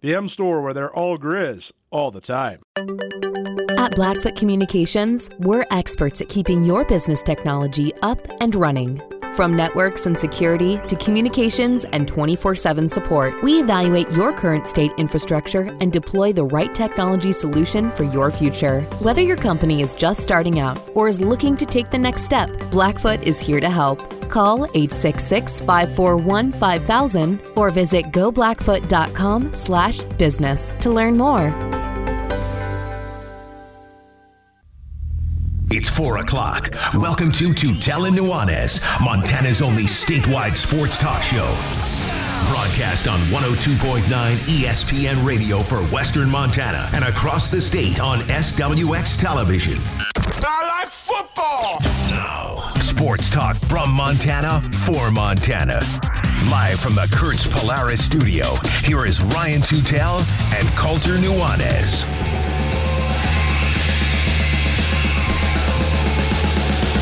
The M Store, where they're all Grizz all the time. At Blackfoot Communications, we're experts at keeping your business technology up and running. From networks and security to communications and 24 7 support, we evaluate your current state infrastructure and deploy the right technology solution for your future. Whether your company is just starting out or is looking to take the next step, Blackfoot is here to help. Call 866 541 5000 or visit goblackfoot.com slash business to learn more. It's 4 o'clock. Welcome to Tutel and Nuanez, Montana's only statewide sports talk show. Broadcast on 102.9 ESPN radio for Western Montana and across the state on SWX television. I like football. Now, sports talk from Montana for Montana. Live from the Kurtz Polaris studio, here is Ryan Tutel and Colter Nuanez.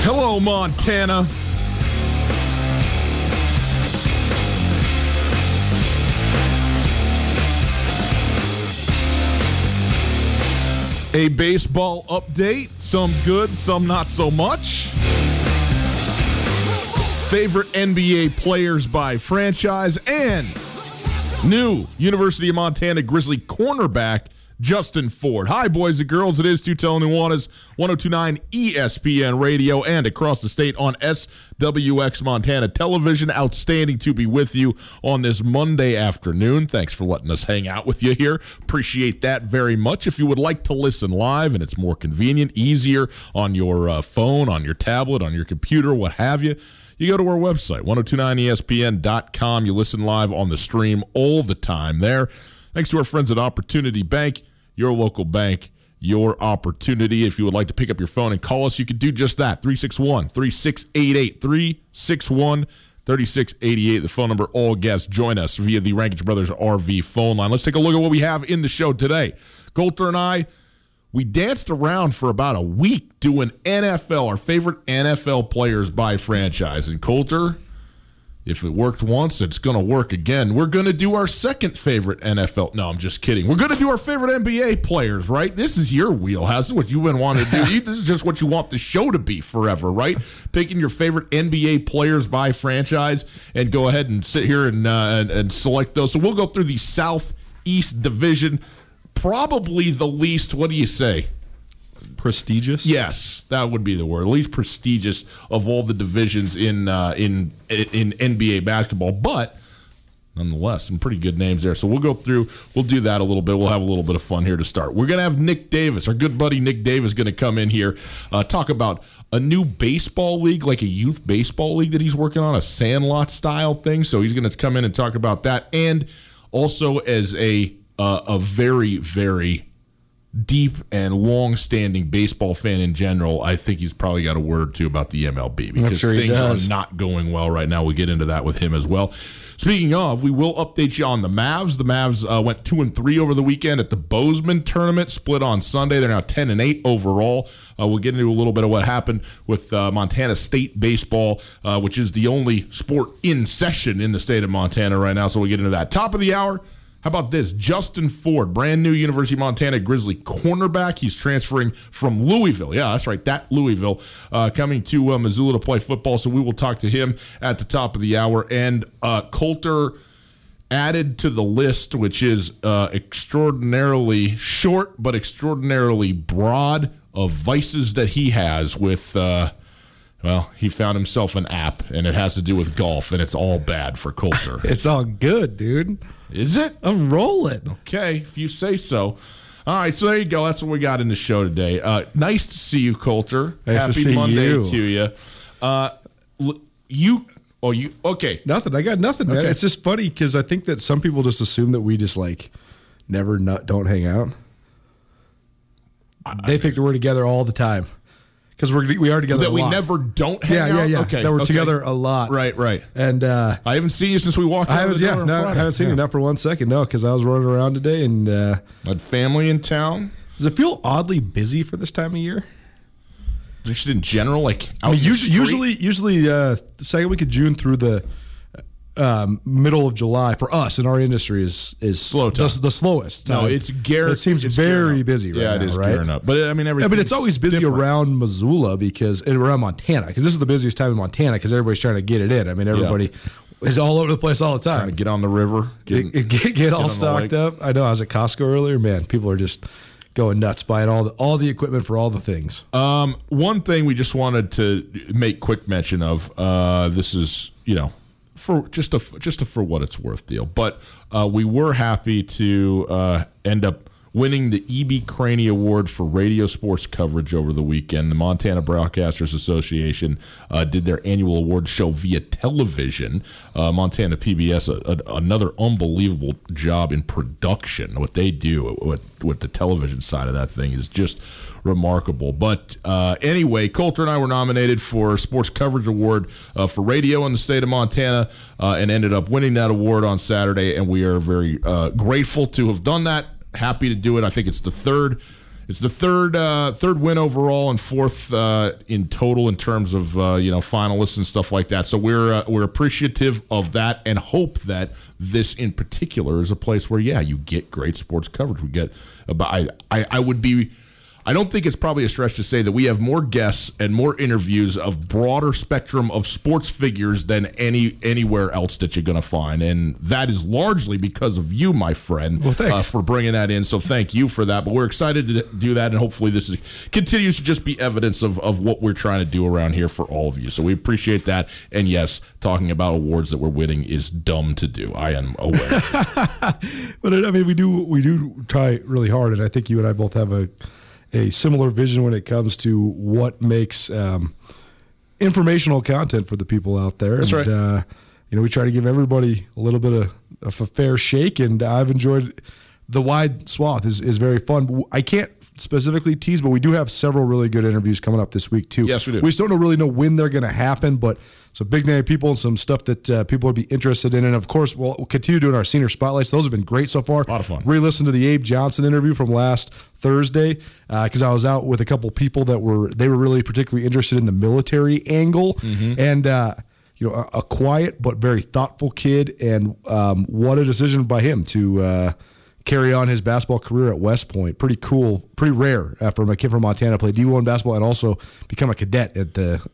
Hello, Montana. A baseball update. Some good, some not so much. Favorite NBA players by franchise and new University of Montana Grizzly cornerback Justin Ford. Hi, boys and girls. It is Tutel Nuanez, 1029 ESPN radio and across the state on SWX Montana television. Outstanding to be with you on this Monday afternoon. Thanks for letting us hang out with you here. Appreciate that very much. If you would like to listen live and it's more convenient, easier on your uh, phone, on your tablet, on your computer, what have you, you go to our website, 1029ESPN.com. You listen live on the stream all the time there. Thanks to our friends at Opportunity Bank, your local bank, your opportunity. If you would like to pick up your phone and call us, you can do just that. 361 3688. 361 3688. The phone number, all guests join us via the Rankage Brothers RV phone line. Let's take a look at what we have in the show today. Colter and I, we danced around for about a week doing NFL, our favorite NFL players by franchise. And Colter, if it worked once, it's going to work again. We're going to do our second favorite NFL. No, I'm just kidding. We're going to do our favorite NBA players, right? This is your wheelhouse. This is what you've been wanting to do. This is just what you want the show to be forever, right? Picking your favorite NBA players by franchise and go ahead and sit here and, uh, and, and select those. So we'll go through the Southeast Division. Probably the least, what do you say? Prestigious? Yes, that would be the word. Least prestigious of all the divisions in uh, in in NBA basketball, but nonetheless, some pretty good names there. So we'll go through. We'll do that a little bit. We'll have a little bit of fun here to start. We're gonna have Nick Davis, our good buddy Nick Davis, going to come in here, uh, talk about a new baseball league, like a youth baseball league that he's working on, a Sandlot style thing. So he's going to come in and talk about that, and also as a uh, a very very deep and long-standing baseball fan in general, I think he's probably got a word or two about the MLB because sure things are not going well right now. We'll get into that with him as well. Speaking of, we will update you on the Mavs. The Mavs uh, went two and three over the weekend at the Bozeman tournament, split on Sunday. They're now ten and eight overall. Uh, we'll get into a little bit of what happened with uh, Montana State baseball, uh, which is the only sport in session in the state of Montana right now. So we'll get into that. Top of the hour. How about this? Justin Ford, brand new University of Montana Grizzly cornerback. He's transferring from Louisville. Yeah, that's right. That Louisville uh, coming to uh, Missoula to play football. So we will talk to him at the top of the hour. And uh, Colter added to the list, which is uh, extraordinarily short but extraordinarily broad of vices that he has with. Uh, well, he found himself an app, and it has to do with golf, and it's all bad for Colter. It's all good, dude. Is it? I'm rolling. Okay, if you say so. All right, so there you go. That's what we got in the show today. Uh, nice to see you, Colter. Nice to Happy see Monday you. to you. Uh, you, oh, you, okay. Nothing. I got nothing, man. Okay. It's just funny because I think that some people just assume that we just like never not, don't hang out. They think that we're together all the time because we're we are together. That we never don't hang Yeah, out? yeah, yeah. Okay. That we're okay. together a lot. Right, right. And uh, I haven't seen you since we walked I was yeah, no, I haven't seen you Yeah. not for one second. No, because I was running around today. And uh, Had family in town. does it feel oddly busy for this time of year? Just in general, like I mean, usually, usually, usually, uh, the second week of June through the um, middle of July for us in our industry is is Slow time. The, the slowest. No, it's gearing. It seems very busy right yeah, now. it is right? gearing up. But I mean, I everything. mean, it's always busy around Missoula because and around Montana because this is the busiest time in Montana because everybody's trying to get it in. I mean, everybody is all over the place all the time. Trying to get on the river. get, Get, get, get all stocked up. I know. I was at Costco earlier. Man, people are just going nuts buying all the all the equipment for all the things. Um, one thing we just wanted to make quick mention of. Uh, this is you know for just a just a for what it's worth deal, but uh, we were happy to uh, end up winning the E.B. Craney Award for radio sports coverage over the weekend. The Montana Broadcasters Association uh, did their annual award show via television. Uh, Montana PBS, a, a, another unbelievable job in production. What they do with, with the television side of that thing is just remarkable. But uh, anyway, Colter and I were nominated for Sports Coverage Award uh, for radio in the state of Montana uh, and ended up winning that award on Saturday. And we are very uh, grateful to have done that. Happy to do it. I think it's the third. It's the third uh, third win overall and fourth uh, in total in terms of uh, you know finalists and stuff like that. So we're uh, we're appreciative of that and hope that this in particular is a place where yeah you get great sports coverage. We get about I I, I would be. I don't think it's probably a stretch to say that we have more guests and more interviews of broader spectrum of sports figures than any anywhere else that you're going to find, and that is largely because of you, my friend, Well, thanks. uh, for bringing that in. So thank you for that. But we're excited to do that, and hopefully this is, continues to just be evidence of, of what we're trying to do around here for all of you. So we appreciate that. And yes, talking about awards that we're winning is dumb to do. I am aware. But I mean, we do we do try really hard, and I think you and I both have a a similar vision when it comes to what makes um, informational content for the people out there. That's and, right. Uh, you know, we try to give everybody a little bit of, of a fair shake, and I've enjoyed the wide swath is is very fun. I can't specifically tease, but we do have several really good interviews coming up this week too. Yes, we do. We still don't really know when they're going to happen, but some big name people and some stuff that uh, people would be interested in. And of course, we'll, continue doing our senior spotlights. Those have been great so far. A lot of fun. Re-listen to the Abe Johnson interview from last Thursday because I was out with a couple people that were they were really particularly interested in the military angle Mm-hmm. and. Uh, you know, a, a quiet but very thoughtful kid, and um, what a decision by him to uh, carry on his basketball career at West Point. Pretty cool, pretty rare uh, for a kid from Montana to play D1 basketball and also become a cadet at the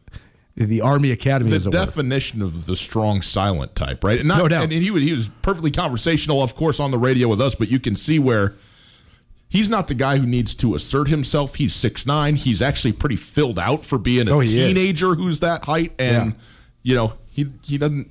the Army Academy. as the it were. definition of the strong silent type, right? And not, No doubt. And, and he was he was perfectly conversational, of course, on the radio with us, but you can see where he's not the guy who needs to assert himself. He's six nine. He's actually pretty filled out for being a Oh, he is. teenager who's that height, and Yeah. you know he he doesn't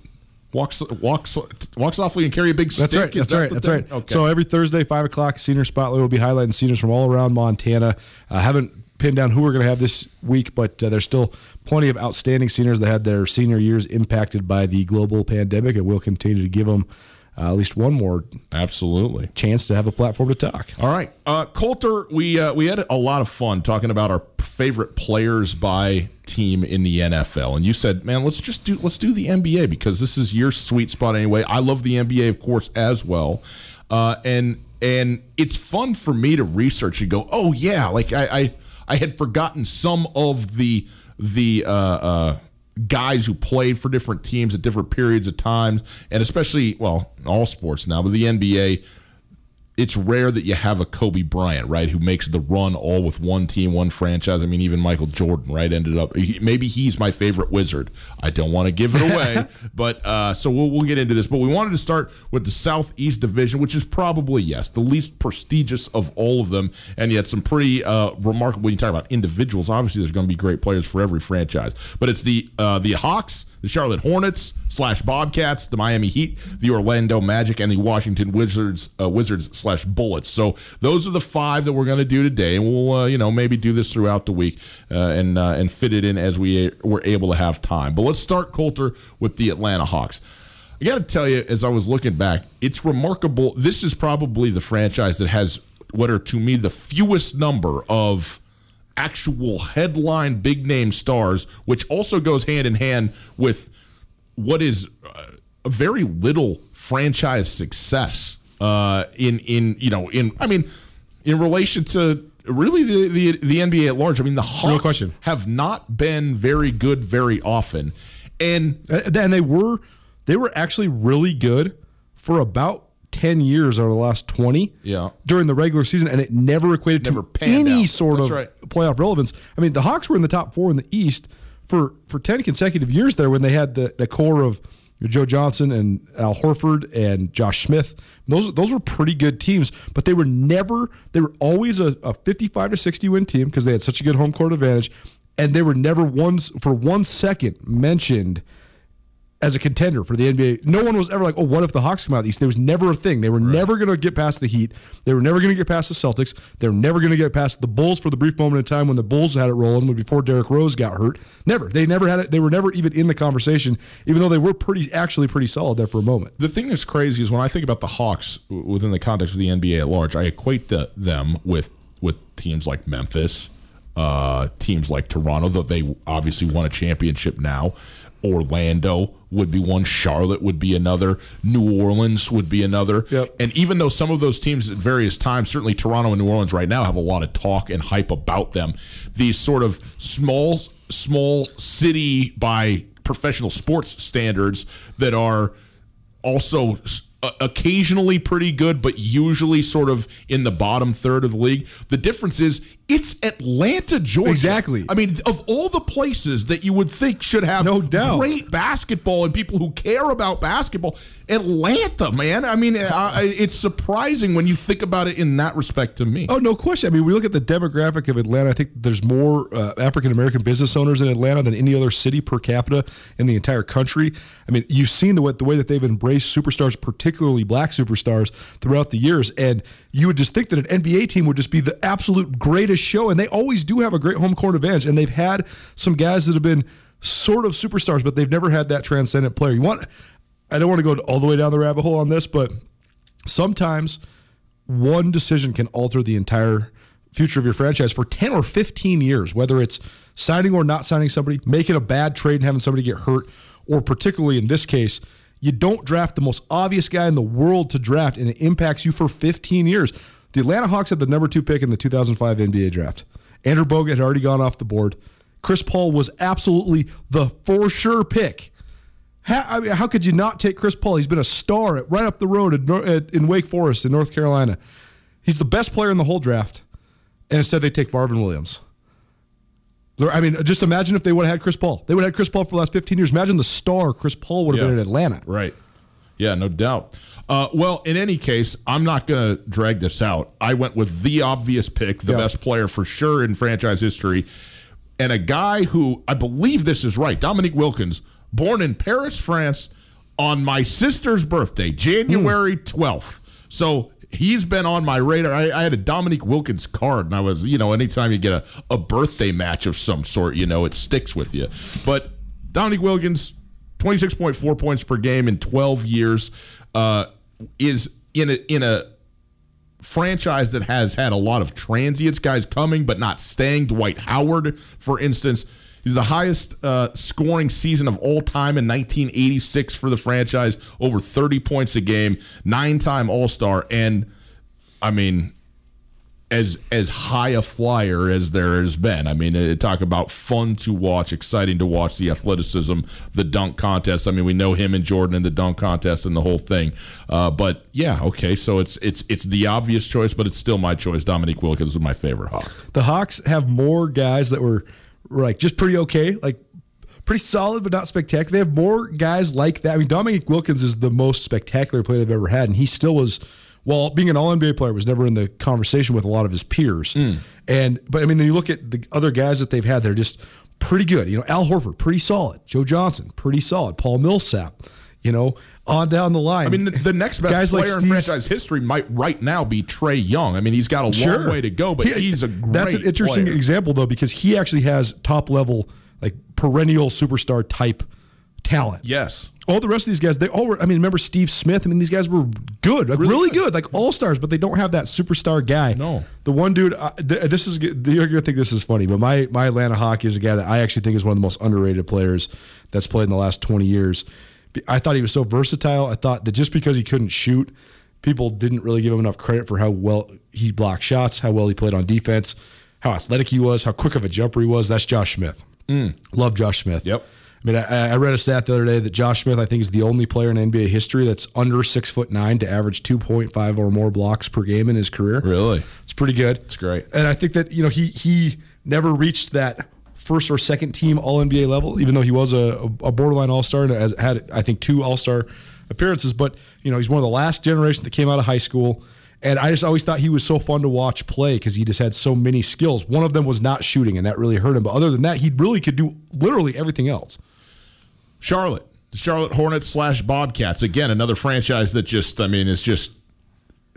walk walks walk softly and carry a big stick. That's right. Is That's that right. That's thing? right. Okay. So every Thursday, five o'clock, senior spotlight will be highlighting seniors from all around Montana. I haven't pinned down who we're going to have this week, but uh, there's still plenty of outstanding seniors that had their senior years impacted by the global pandemic, and we'll continue to give them uh, at least one more Absolutely. chance to have a platform to talk. All right, uh, Colter. We uh, we had a lot of fun talking about our favorite players by team in the NFL, and you said, "Man, let's just do let's do the NBA because this is your sweet spot anyway." I love the NBA, of course, as well, uh, and and it's fun for me to research and go, "Oh yeah," like I I, I had forgotten some of the the. Uh, uh, guys who played for different teams at different periods of times, and especially, well, all sports now, but the NBA, it's rare that you have a Kobe Bryant, right, who makes the run all with one team, one franchise. I mean, even Michael Jordan, right, ended up. Maybe he's my favorite Wizard. I don't want to give it away, but uh, so we'll, we'll get into this. But we wanted to start with the Southeast Division, which is probably yes the least prestigious of all of them, and yet some pretty uh, remarkable. When you talk about individuals, obviously there's going to be great players for every franchise, but it's the uh, the Hawks the Charlotte Hornets slash Bobcats, the Miami Heat, the Orlando Magic, and the Washington Wizards uh, Wizards slash Bullets. So those are the five that we're going to do today, we'll uh, you know maybe do this throughout the week uh, and uh, and fit it in as we were able to have time. But let's start Colter with the Atlanta Hawks. I got to tell you, as I was looking back, it's remarkable. This is probably the franchise that has what are to me the fewest number of actual headline big name stars, which also goes hand in hand with what is uh, a very little franchise success uh, in in you know in I mean in relation to really the the, the NBA at large. I mean the Hawks have not been very good very often, and And and they were they were actually really good for about 10 years over the last 20 Yeah. during the regular season and it never equated Never to any out. sort That's of right. playoff relevance. I mean, the Hawks were in the top 4 in the East for for 10 consecutive years there when they had the the core of Joe Johnson and Al Horford and Josh Smith. Those those were pretty good teams, but they were never they were always a, a 55 to 60 win team because they had such a good home court advantage and they were never once for one second mentioned as a contender for the NBA. No one was ever like, oh, what if the Hawks come out of the East? There was never a thing. They were never going to get past the Heat. They were never going to get past the Celtics. They were never going to get past the Bulls for the brief moment in time when the Bulls had it rolling before Derrick Rose got hurt. Never. They never had it. They were never even in the conversation, even though they were pretty actually pretty solid there for a moment. The thing that's crazy is when I think about the Hawks within the context of the NBA at large, I equate the, them with with teams like Memphis, uh, teams like Toronto, though they obviously won a championship now. Orlando would be one. Charlotte would be another. New Orleans would be another. Yep. And even though some of those teams at various times, certainly Toronto and New Orleans right now have a lot of talk and hype about them, these sort of small, small city by professional sports standards that are also occasionally pretty good, but usually sort of in the bottom third of the league. The difference is it's Atlanta, Georgia. Exactly. I mean, of all the places that you would think should have No doubt. great basketball and people who care about basketball, Atlanta, man. I mean, uh, it's surprising when you think about it in that respect to me. Oh, no question. I mean, we look at the demographic of Atlanta. I think there's more uh, African American business owners in Atlanta than any other city per capita in the entire country. I mean, you've seen the way, the way that they've embraced superstars, particularly black superstars, throughout the years. And you would just think that an NBA team would just be the absolute greatest show. And they always do have a great home court advantage. And they've had some guys that have been sort of superstars, but they've never had that transcendent player. You want. I don't want to go all the way down the rabbit hole on this, but sometimes one decision can alter the entire future of your franchise for 10 or 15 years, whether it's signing or not signing somebody, making a bad trade and having somebody get hurt, or particularly in this case, you don't draft the most obvious guy in the world to draft and it impacts you for 15 years. The Atlanta Hawks had the number two pick in the 2005 NBA draft. Andrew Bogut had already gone off the board. Chris Paul was absolutely the for sure pick. How, I mean, how could you not take Chris Paul? He's been a star at, right up the road at, at, in Wake Forest in North Carolina. He's the best player in the whole draft. And instead, they take Marvin Williams. I mean, just imagine if they would have had Chris Paul. They would have had Chris Paul for the last 15 years. Imagine the star Chris Paul would have been in Atlanta. Right. Yeah, no doubt. Uh, well, in any case, I'm not going to drag this out. I went with the obvious pick, the Yeah. best player for sure in franchise history, and a guy who I believe this is right, Dominique Wilkins, born in Paris, France, on my sister's birthday, January 12th. So he's been on my radar. I, I had a Dominique Wilkins card, and I was, you know, anytime you get a, a birthday match of some sort, you know, it sticks with you. But Dominique Wilkins, 26.4 points per game in 12 years. Uh, is in a in a franchise that has had a lot of transients, guys coming but not staying. Dwight Howard, for instance, he's the highest uh, scoring season of all time in 1986 for the franchise, over 30 points a game, nine time All Star, and I mean. As as high a flyer as there has been. I mean, talk about fun to watch, exciting to watch the athleticism, the dunk contest. I mean, we know him and Jordan in the dunk contest and the whole thing. Uh, but yeah, okay, so it's it's it's the obvious choice, but it's still my choice. Dominique Wilkins is my favorite Hawk. The Hawks have more guys that were like just pretty okay, like pretty solid but not spectacular. They have more guys like that. I mean, Dominique Wilkins is the most spectacular player they've ever had, and he still was. While being an All NBA player, was never in the conversation with a lot of his peers. Mm. And but I mean, then you look at the other guys that they've had; they're just pretty good. You know, Al Horford, pretty solid. Joe Johnson, pretty solid. Paul Millsap, you know, on down the line. I mean, the, the next best Guys like in franchise history might right now be Trae Young. I mean, he's got a long way to go, but He- he's a great That's an interesting player. example though, because he actually has top level, like perennial superstar type talent. Yes. All the rest of these guys, they all were. I mean, remember Steve Smith? I mean, these guys were good, like really, good. like all stars, but they don't have that superstar guy. No. the one dude. Uh, th- this is you're gonna think this is funny, but my my Atlanta Hawk is a guy that I actually think is one of the most underrated players that's played in the last 20 years. I thought he was so versatile. I thought that just because he couldn't shoot, people didn't really give him enough credit for how well he blocked shots, how well he played on defense, how athletic he was, how quick of a jumper he was. That's Josh Smith. Mm. Love Josh Smith. Yep. I mean, I, I read a stat the other day that Josh Smith, I think, is the only player in NBA history that's under six foot nine to average two point five or more blocks per game in his career. Really? it's pretty good. It's great. and I think that you know he he never reached that first or second team All NBA level, even though he was a, a borderline All Star and has had I think two All Star appearances. But you know, he's one of the last generation that came out of high school. And I just always thought he was so fun to watch play because he just had so many skills. One of them was not shooting, and that really hurt him. But other than that, he really could do literally everything else. Charlotte, the Charlotte Hornets slash Bobcats. Again, another franchise that just, I mean, is just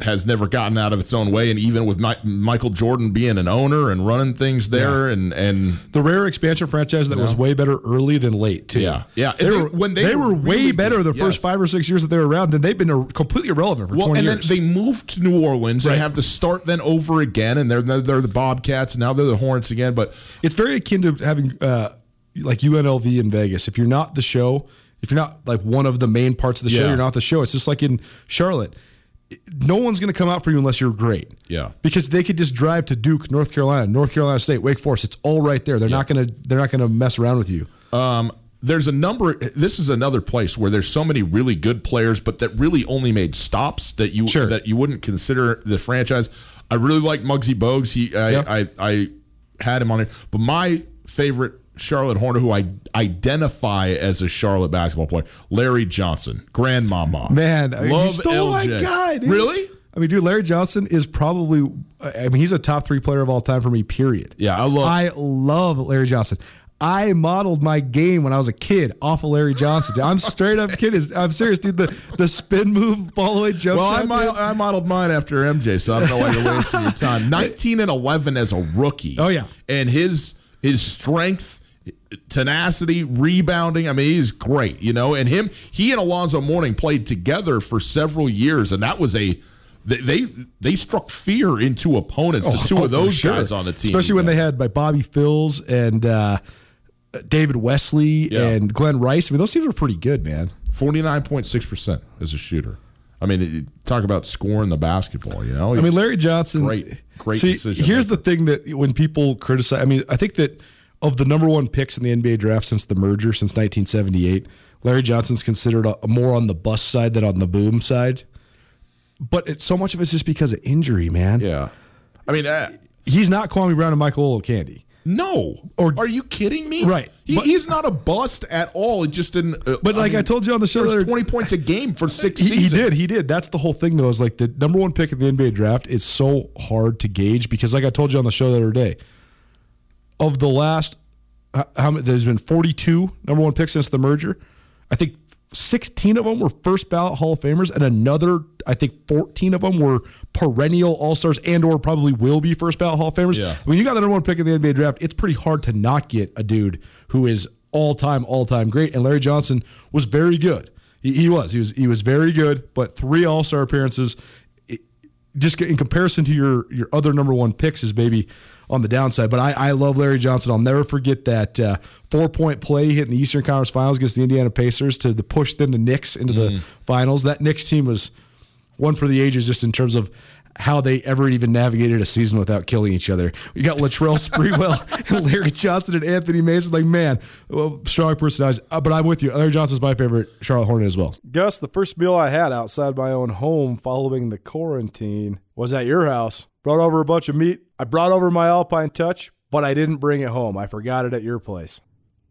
has never gotten out of its own way. And even with Mi- Michael Jordan being an owner and running things there, and and The rare expansion franchise that was way better early than late too. Yeah. Yeah. They, They- were when they they, were were, way really better good, the first five or six years that they were around. Then they've been completely irrelevant for well, twenty and years. then they moved to New Orleans. They have to start then over again, and they're they're, the Bobcats. And now they're the Hornets again. But it's very akin to having uh, like UNLV in Vegas. If you're not the show, if you're not like one of the main parts of the show, you're not the show. It's just like in Charlotte. No one's going to come out for you unless you're great. Yeah. because they could just drive to Duke, North Carolina, North Carolina State, Wake Forest. It's all right there. They're not going to. They're not going to mess around with you. Um, there's a number. This is another place where there's so many really good players, but that really only made stops that you Sure. that you wouldn't consider the franchise. I really like Muggsy Bogues. He, I, Yeah. I, I had him on it, but my favorite Charlotte Hornet who I identify as a Charlotte basketball player, Larry Johnson, Grandmama. Man, you love stole my LJ. guy, dude. Really? I mean, dude, Larry Johnson is probably. I mean, he's a top three player of all time for me. Period. Yeah, I love- I love Larry Johnson. I modeled my game when I was a kid off of Larry Johnson. I'm straight up kidding. I'm serious, dude. The the spin move, fall away jump Well, shot. I, mod- I modeled mine after MJ, so I don't know why you're wasting your time. 19 and 11 as a rookie. Oh, yeah. and his his strength, tenacity, rebounding. I mean, he's great. You know, and him, he and Alonzo Mourning played together for several years, and that was a they they, they struck fear into opponents. the two Oh, of those sure. guys on the team, especially when they had like Bobby Phills and uh, David Wesley Yeah. and Glen Rice. I mean, those teams were pretty good, man. 49.6 percent as a shooter. I mean, it- talk about scoring the basketball. You know, I mean, Larry Johnson. Great- great See, decision here's the thing that when people criticize, I mean, I think that of the number one picks in the NBA draft since the merger, since 1978, Larry Johnson's considered a, more on the bust side than on the boom side. But it, so much of it's just because of injury, man. yeah. I mean, uh, He's not Kwame Brown and Michael Olowokandi. No. Or- are you kidding me? Right. He, But- he's not a bust at all. It just didn't. uh, But like I told you on the show there the was other- twenty points a game for six He, he did. He did. That's the whole thing, though. Is like the number one pick in the NBA draft is so hard to gauge because, like I told you on the show the other day, of the last, how, there's been 42 number one picks since the merger. I think 16 of them were first ballot Hall of Famers, and another, I think 14 of them were perennial All Stars and or probably will be first ballot Hall of Famers. Yeah. When you got the number one pick in the NBA draft, it's pretty hard to not get a dude who is all time, all time great. And Larry Johnson was very good. He, he was. He was. He was very good. But three All Star appearances, just in comparison to your your other number one picks, is maybe on the downside. But I, I love Larry Johnson. I'll never forget that uh, four point play hitting the Eastern Conference Finals against the Indiana Pacers to the push them the Knicks into the finals. That Knicks team was one for the ages, just in terms of how they ever even navigated a season without killing each other. We got Latrell Sprewell and Larry Johnson and Anthony Mason. Like, man, well, strong personalities. Uh, but I'm with you. Larry Johnson's my favorite Charlotte Hornet as well. Gus, the first meal I had outside my own home following the quarantine was at your house. Brought over a bunch of meat. I brought over my Alpine Touch, but I didn't bring it home. I forgot it at your place.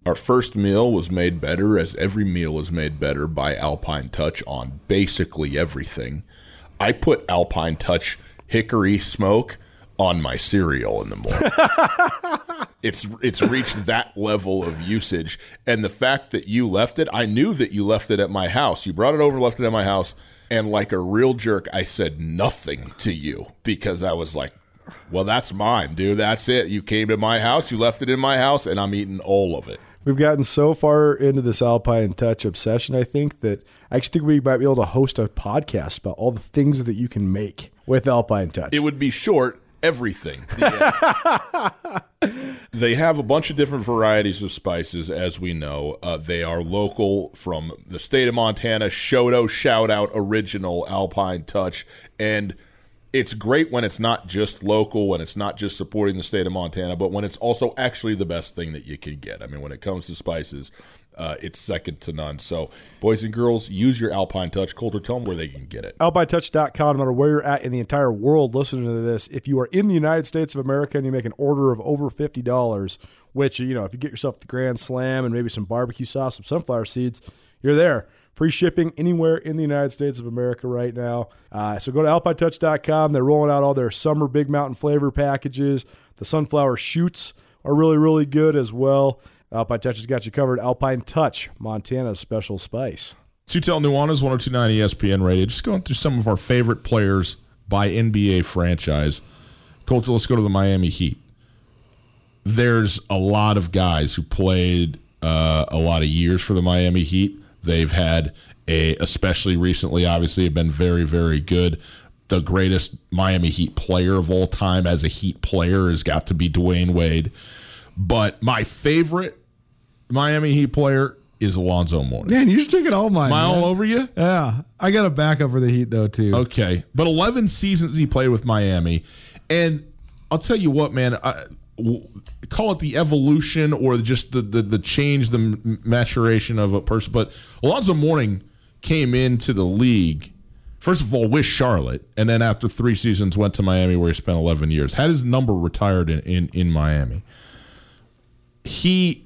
Our first meal was made better, as every meal is made better by Alpine Touch on basically everything. I put Alpine Touch hickory smoke on my cereal in the morning. it's it's reached that level of usage, and the fact that you left it, I knew that you left it at my house. You brought it over, left it at my house, and like a real jerk, I said nothing to you because I was like. Well, that's mine, dude. That's it. You came to my house, you left it in my house, and I'm eating all of it. We've gotten so far into this Alpine Touch obsession, I think, that I actually think we might be able to host a podcast about all the things that you can make with Alpine Touch. It would be short everything. Yeah. they have a bunch of different varieties of spices, as we know. Uh, they are local from the state of Montana. Shoto shout out original Alpine Touch. And it's great when it's not just local, when it's not just supporting the state of Montana, but when it's also actually the best thing that you can get. I mean, when it comes to spices, uh, it's second to none. So, boys and girls, use your Alpine Touch. Colter, tell them where they can get it. AlpineTouch.com, no matter where you're at in the entire world listening to this, if you are in the United States of America and you make an order of over $50, which, you know, if you get yourself the Grand Slam and maybe some barbecue sauce, some sunflower seeds, you're there. Free shipping anywhere in the United States of America right now. Uh, so go to alpinetouch.com. They're rolling out all their summer Big Mountain flavor packages. The sunflower shoots are really, really good as well. Alpine Touch has got you covered. Alpine Touch, Montana's special spice. Tutel Nuanez, 1029 ESPN Radio. Just going through some of our favorite players by NBA franchise. Colter, let's go to the Miami Heat. There's a lot of guys who played uh, a lot of years for the Miami Heat. They've had a, especially recently, obviously, have been very, very good. The greatest Miami Heat player of all time as a Heat player has got to be Dwyane Wade. But my favorite Miami Heat player is Alonzo Mourning. Man, you're just taking all mine. Am I all over you? Yeah, I got a backup for the Heat though too. Okay, but 11 seasons he played with Miami, and I'll tell you what, man. I, call it the evolution or just the, the the change, the maturation of a person. But Alonzo Mourning came into the league first of all with Charlotte, and then after three seasons went to Miami where he spent 11 years. Had his number retired in in, in Miami. He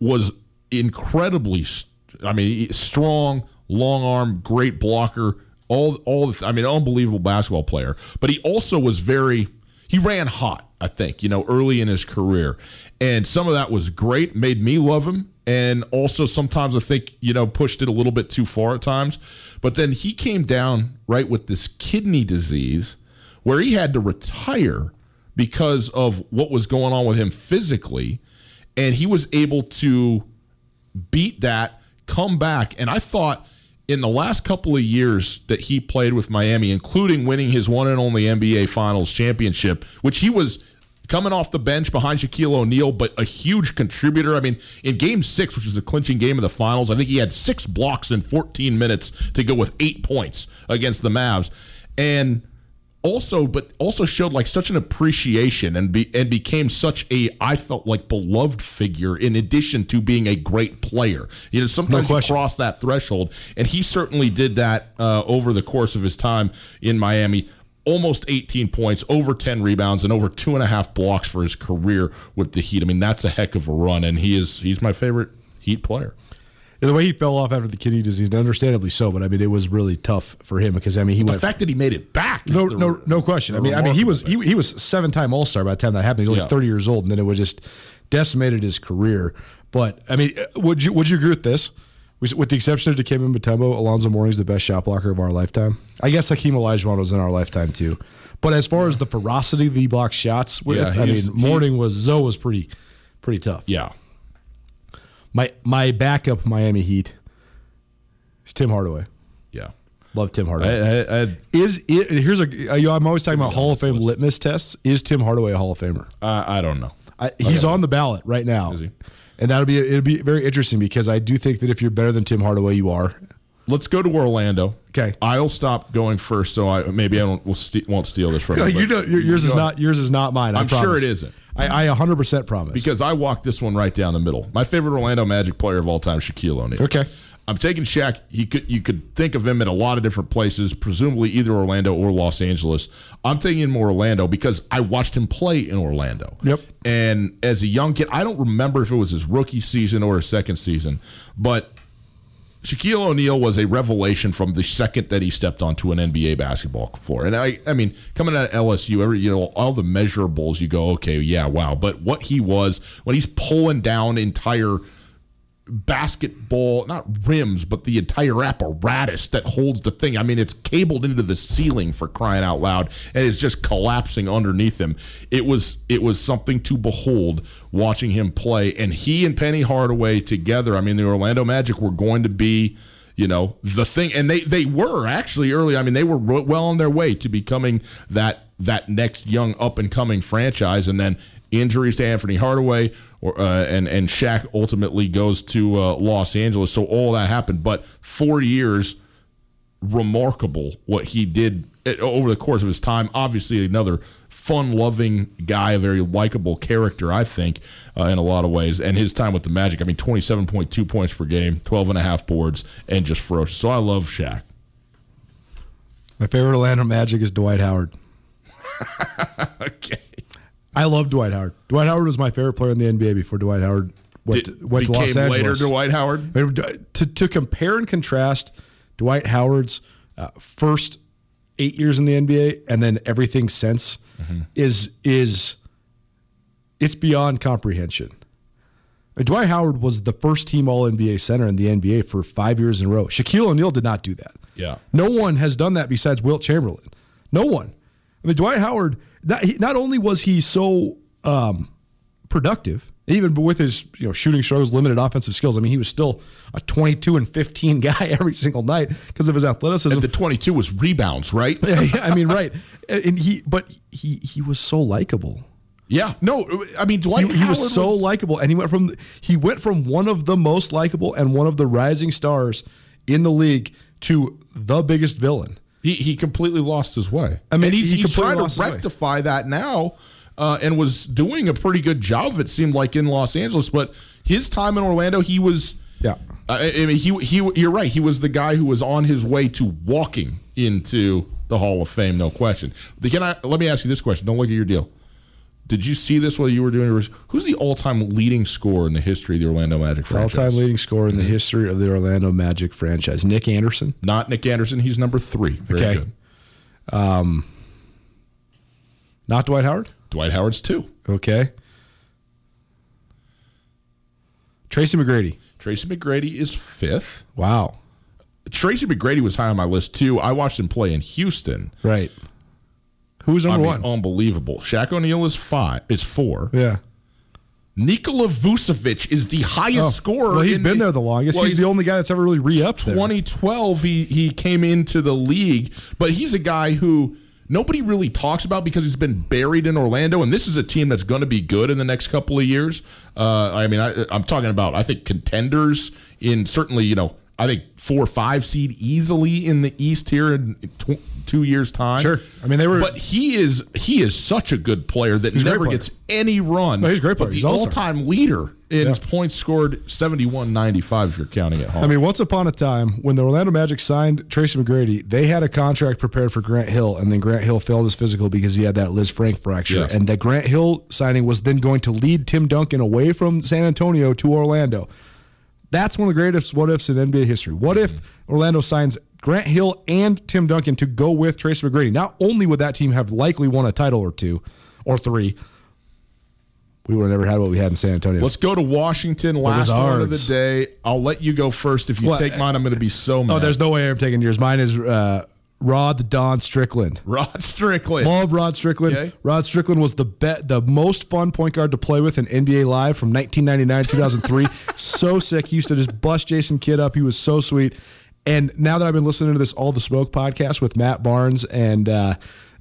was incredibly, I mean, strong, long arm, great blocker, all all. I mean, unbelievable basketball player. But he also was very. He ran hot. I think you know early in his career, and some of that was great. Made me love him, and also sometimes I think you know pushed it a little bit too far at times. But then he came down right with this kidney disease, where he had to retire because of what was going on with him physically and he was able to beat that, come back, and I thought in the last couple of years that he played with Miami, including winning his one and only NBA Finals championship, which he was coming off the bench behind Shaquille O'Neal, but a huge contributor. I mean, in game six, which was the clinching game of the finals, I think he had six blocks in 14 minutes to go with eight points against the Mavs. And also but also showed like such an appreciation and be and became such a I felt like beloved figure in addition to being a great player. You know, sometimes you cross that threshold, and he certainly did that uh, over the course of his time in Miami. Almost 18 points, over 10 rebounds, and over two and a half blocks for his career with the Heat. I mean, that's a heck of a run, and he is he's my favorite Heat player. The way he fell off after the kidney disease, and understandably so, but I mean it was really tough for him because I mean he was The went fact that he made it back, is no the- no no question. I mean I mean he was he, he was seven time All Star by the time that happened. He was only Yeah. thirty years old, and then it was just decimated his career. But I mean, uh, would you would you agree with this? With the exception of Dikembe Mutombo, Alonzo Mourning's the best shot blocker of our lifetime. I guess Hakeem Olajuwon was in our lifetime too. But as far as the ferocity that he blocks shots Yeah, I mean, Mourning was Zo was pretty pretty tough. yeah. My my backup Miami Heat is Tim Hardaway. Yeah. Love Tim Hardaway. I, I, is it, here's a uh, you know, I'm always talking about Hall of Fame litmus tests. Is Tim Hardaway a Hall of Famer? I, I don't know. I, he's on the ballot right now, Is he? and that'll be it'll be very interesting because I do think that if you're better than Tim Hardaway, you are. Let's go to Orlando. Okay. I'll stop going first, so I maybe I don't, will ste won't steal this from you. you know, yours is not yours is not mine. I I'm sure it isn't. I, I 100% promise. because I walked this one right down the middle. My favorite Orlando Magic player of all time, Shaquille O'Neal. Okay. I'm taking Shaq. He could you could think of him in a lot of different places, presumably either Orlando or Los Angeles. I'm taking him Orlando because I watched him play in Orlando. Yep. And as a young kid, I don't remember if it was his rookie season or his second season, but Shaquille O'Neal was a revelation from the second that he stepped onto an NBA basketball floor. And I, I mean, coming out of LSU, every you know, all the measurables, you go, okay, yeah, wow. But what he was when he's pulling down entire basketball, not rims, but the entire apparatus that holds the thing. I mean, it's cabled into the ceiling for crying out loud, and it's just collapsing underneath him. It was it was something to behold watching him play, and he and Penny Hardaway together. I mean, the Orlando Magic were going to be. You know the thing, and they they were actually early. I mean, they were well on their way to becoming that that next young up and coming franchise, and then injuries to Anthony Hardaway or uh, and and Shaq ultimately goes to uh, Los Angeles. So all that happened, but four years, remarkable what he did uh, over the course of his time. Obviously, another fun-loving guy, a very likable character, I think, uh, in a lot of ways. And his time with the Magic, I mean, twenty-seven point two points per game, 12 and a half boards, and just ferocious. So I love Shaq. My favorite Orlando Magic is Dwight Howard. Okay. I love Dwight Howard. Dwight Howard was my favorite player in the NBA before Dwight Howard went, Did- to, went to Los Angeles. later Dwight Howard. I mean, To, to compare and contrast Dwight Howard's uh, first eight years in the NBA and then everything since is is it's beyond comprehension. I mean, Dwight Howard was the first team All NBA center in the NBA for five years in a row. Shaquille O'Neal did not do that. Yeah. No one has done that besides Wilt Chamberlain. No one. I mean, Dwight Howard. Not, he, not only was he so um, productive, even with his you know shooting struggles, limited offensive skills. I mean, he was still a 22 and 15 guy every single night because of his athleticism. And the 22 was rebounds, right? Yeah, I mean, right. And he, but he he was so likable. Yeah. No, I mean Dwight He, he Howard was so likable, and he went from he went from one of the most likable and one of the rising stars in the league to the biggest villain. He he completely lost his way. I mean, and he's, he he's trying to rectify that now, uh, and was doing a pretty good job. It seemed like in Los Angeles, but his time in Orlando, he was. Yeah. I, mean, he he. You're right. He was the guy who was on his way to walking into the Hall of Fame, no question. But Can I? Let me ask you this question. Don't look at your deal. Did you see this while you were doing yours? Who's the all-time leading scorer in the history of the Orlando Magic franchise? All-time leading scorer in the mm-hmm. history of the Orlando Magic franchise, Nick Anderson. Not Nick Anderson. He's number three. Very Okay. good. Um, not Dwight Howard. Dwight Howard's two. Okay. Tracy McGrady. Tracy McGrady is fifth. Wow. Tracy McGrady was high on my list too. I watched him play in Houston. Right. Who's I number mean, one? unbelievable. Shaq O'Neal is five. Is four. yeah. Nikola Vucevic is the highest Oh, scorer. Well, he's been there the longest. Well, he's, the only guy that's ever really re-upped there. 2012 he he came into the league but he's a guy who nobody really talks about because he's been buried in Orlando and this is a team that's going to be good in the next couple of years uh, I mean I, I'm talking about I think contenders in certainly you know I think four or five seed easily in the East here in tw- two years time Sure. I mean, they were- but he is he is such a good player that a never player. gets any run No, he's a great but player. the He's all-star. all-time leader in Yeah. points scored 71-95 if you're counting at home I mean, once upon a time, when the Orlando Magic signed Tracy McGrady, they had a contract prepared for Grant Hill, and then Grant Hill failed his physical because he had that Lisfranc fracture. Yes. And that Grant Hill signing was then going to lead Tim Duncan away from San Antonio to Orlando. That's one of the greatest what ifs in NBA history. What if Orlando signs Grant Hill and Tim Duncan to go with Tracy McGrady? Not only would that team have likely won a title or two or three, we would have never had what we had in San Antonio. Let's go to Washington. Last one of the day. I'll let you go first. If you take mine, I'm going to be so mad. Oh, there's no way I'm taking yours. Mine is uh, Rod the Don Strickland. Rod Strickland. Love Rod Strickland. Okay. Rod Strickland was the be- the most fun point guard to play with in NBA Live from 1999 2003. so sick. He used to just bust Jason Kidd up. He was so sweet. And now that I've been listening to this All the Smoke podcast with Matt Barnes and uh,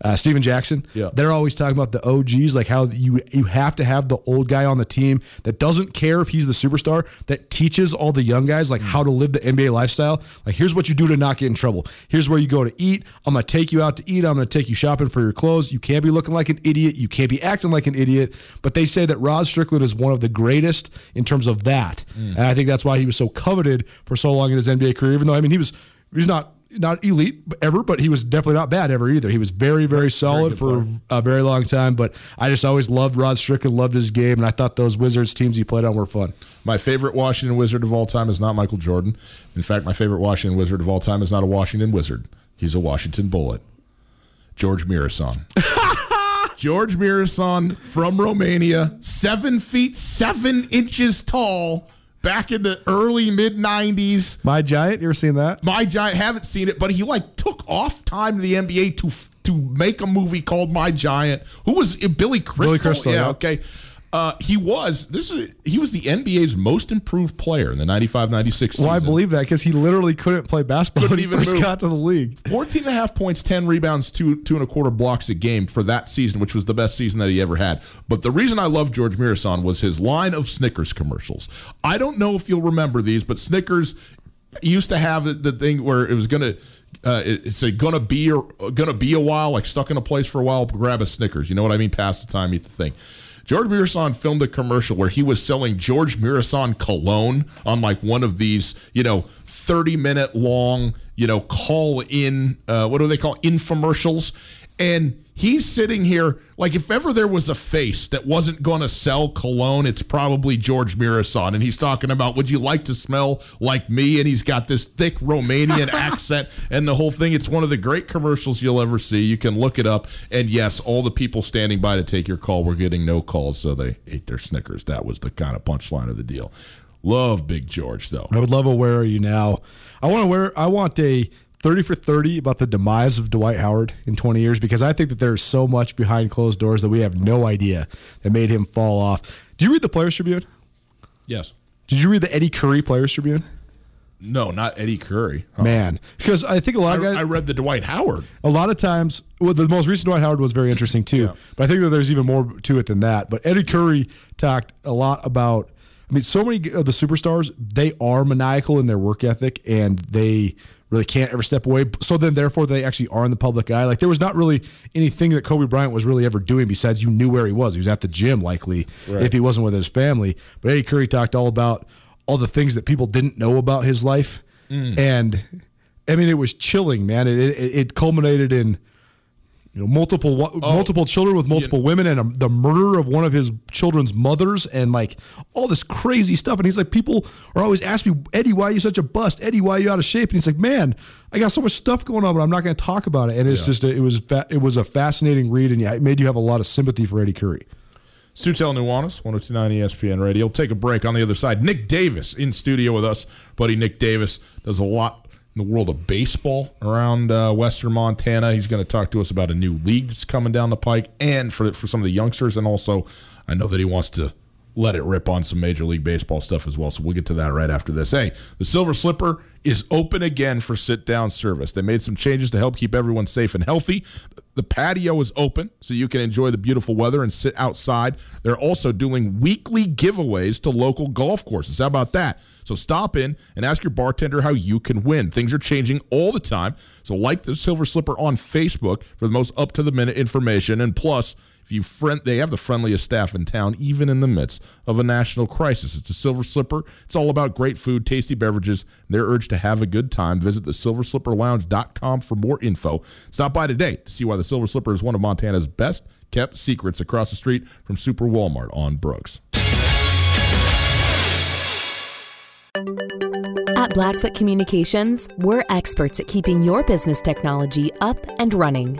uh, Steven Jackson, Yeah. they're always talking about the OGs, like how you you have to have the old guy on the team that doesn't care if he's the superstar, that teaches all the young guys like how to live the NBA lifestyle. Like here's what you do to not get in trouble. Here's where you go to eat. I'm gonna take you out to eat. I'm gonna take you shopping for your clothes. You can't be looking like an idiot. You can't be acting like an idiot. But they say that Rod Strickland is one of the greatest in terms of that, and I think that's why he was so coveted for so long in his NBA career. Even though I mean he was he's not not elite ever, but he was definitely not bad ever either. He was very, very solid for a very long time. But I just always loved Rod Strickland, loved his game, and I thought those Wizards teams he played on were fun. My favorite Washington Wizard of all time is not Michael Jordan. In fact, my favorite Washington Wizard of all time is not a Washington Wizard. He's a Washington Bullet. George Muresan. George Muresan from Romania, seven feet seven inches tall, back in the early mid '90s. My Giant, you ever seen that? My Giant haven't seen it, but he like took off time to the NBA to to make a movie called My Giant. Who was it? Billy Crystal? Billy Crystal, yeah, yeah. okay. Uh, he was this is he was the NBA's most improved player in the 95-96 season. Well, I believe that because he literally couldn't play basketball Couldn't when he first move. got to the league. 14 and a half points, 10 rebounds, two two and a quarter blocks a game for that season, which was the best season that he ever had. But the reason I love George Muresan was his line of Snickers commercials. I don't know if you'll remember these, but Snickers used to have the- the thing where it was gonna uh, it- it's a gonna be or gonna be a while, like stuck in a place for a while, grab a Snickers. You know what I mean? Pass the time, eat the thing. George Muresan filmed a commercial where he was selling George Muresan cologne on like one of these, you know, 30 minute long, you know, call in, uh, what do they call infomercials? And he's sitting here like if ever there was a face that wasn't going to sell cologne, it's probably George Muresan. And he's talking about, would you like to smell like me? And he's got this thick Romanian accent and the whole thing. It's one of the great commercials you'll ever see. You can look it up. And yes, all the people standing by to take your call were getting no calls, so they ate their Snickers. That was the kind of punchline of the deal. Love Big George, though. I would love a Where Are You Now. I want to wear. I want a 30 for 30 about the demise of Dwight Howard in 20 years because I think that there's so much behind closed doors that we have no idea that made him fall off. Do you read the Players Tribune? Yes. Did you read the Eddie Curry Players Tribune? No, not Eddie Curry. Huh. Man, because I think a lot of guys. I, I read the Dwight Howard. a lot of times, well, the most recent Dwight Howard was very interesting too. But I think that there's even more to it than that. But Eddie Curry talked a lot about. I mean, so many of the superstars they are maniacal in their work ethic, and they really can't ever step away. So then, therefore, they actually are in the public eye. Like there was not really anything that Kobe Bryant was really ever doing besides you knew where he was. He was at the gym, likely, if he wasn't with his family. But Eddie Curry talked all about all the things that people didn't know about his life, mm. and I mean, it was chilling, man. It it, it culminated in you know multiple wa- multiple children with multiple women and um the murder of one of his children's mothers and like all this crazy stuff. And he's like, people are always asking me, Eddie, why are you such a bust? Eddie, why are you out of shape? And he's like, man, I got so much stuff going on, but I'm not going to talk about it. And it's just a, it was fa- it was a fascinating read, and yeah, it made you have a lot of sympathy for Eddie Curry. Tutel Nuanez, 1029 ESPN Radio. We'll take a break on the other side. Nick Davis in studio with us. Buddy Nick Davis does a lot in the world of baseball around uh, Western Montana. He's going to talk to us about a new league that's coming down the pike and for, for some of the youngsters. And also, I know that he wants to let it rip on some Major League Baseball stuff as well. So we'll get to that right after this. Hey, the Silver Slipper is open again for sit down service. They made some changes to help keep everyone safe and healthy. The patio is open so you can enjoy the beautiful weather and sit outside. They're also doing weekly giveaways to local golf courses. How about that? So stop in and ask your bartender how you can win. Things are changing all the time. So like the Silver Slipper on Facebook for the most up to the minute information. And plus, if you friend, they have the friendliest staff in town, even in the midst of a national crisis. It's a Silver Slipper. It's all about great food, tasty beverages, and their urge to have a good time. Visit the silverslipperlounge.com for more info. Stop by today to see why the Silver Slipper is one of Montana's best kept secrets across the street from Super Walmart on Brooks. At Blackfoot Communications, we're experts at keeping your business technology up and running.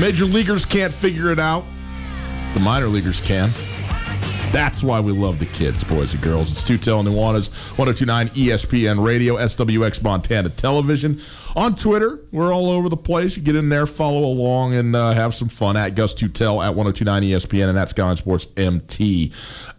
Major leaguers can't figure it out. The minor leaguers can. That's why we love the kids, boys and girls. It's Tutel Nuanez, 1029 ESPN Radio, SWX Montana Television. On Twitter, we're all over the place. You get in there, follow along, and uh, have some fun at Gus Tutel at 1029 ESPN and at Skyline Sports MT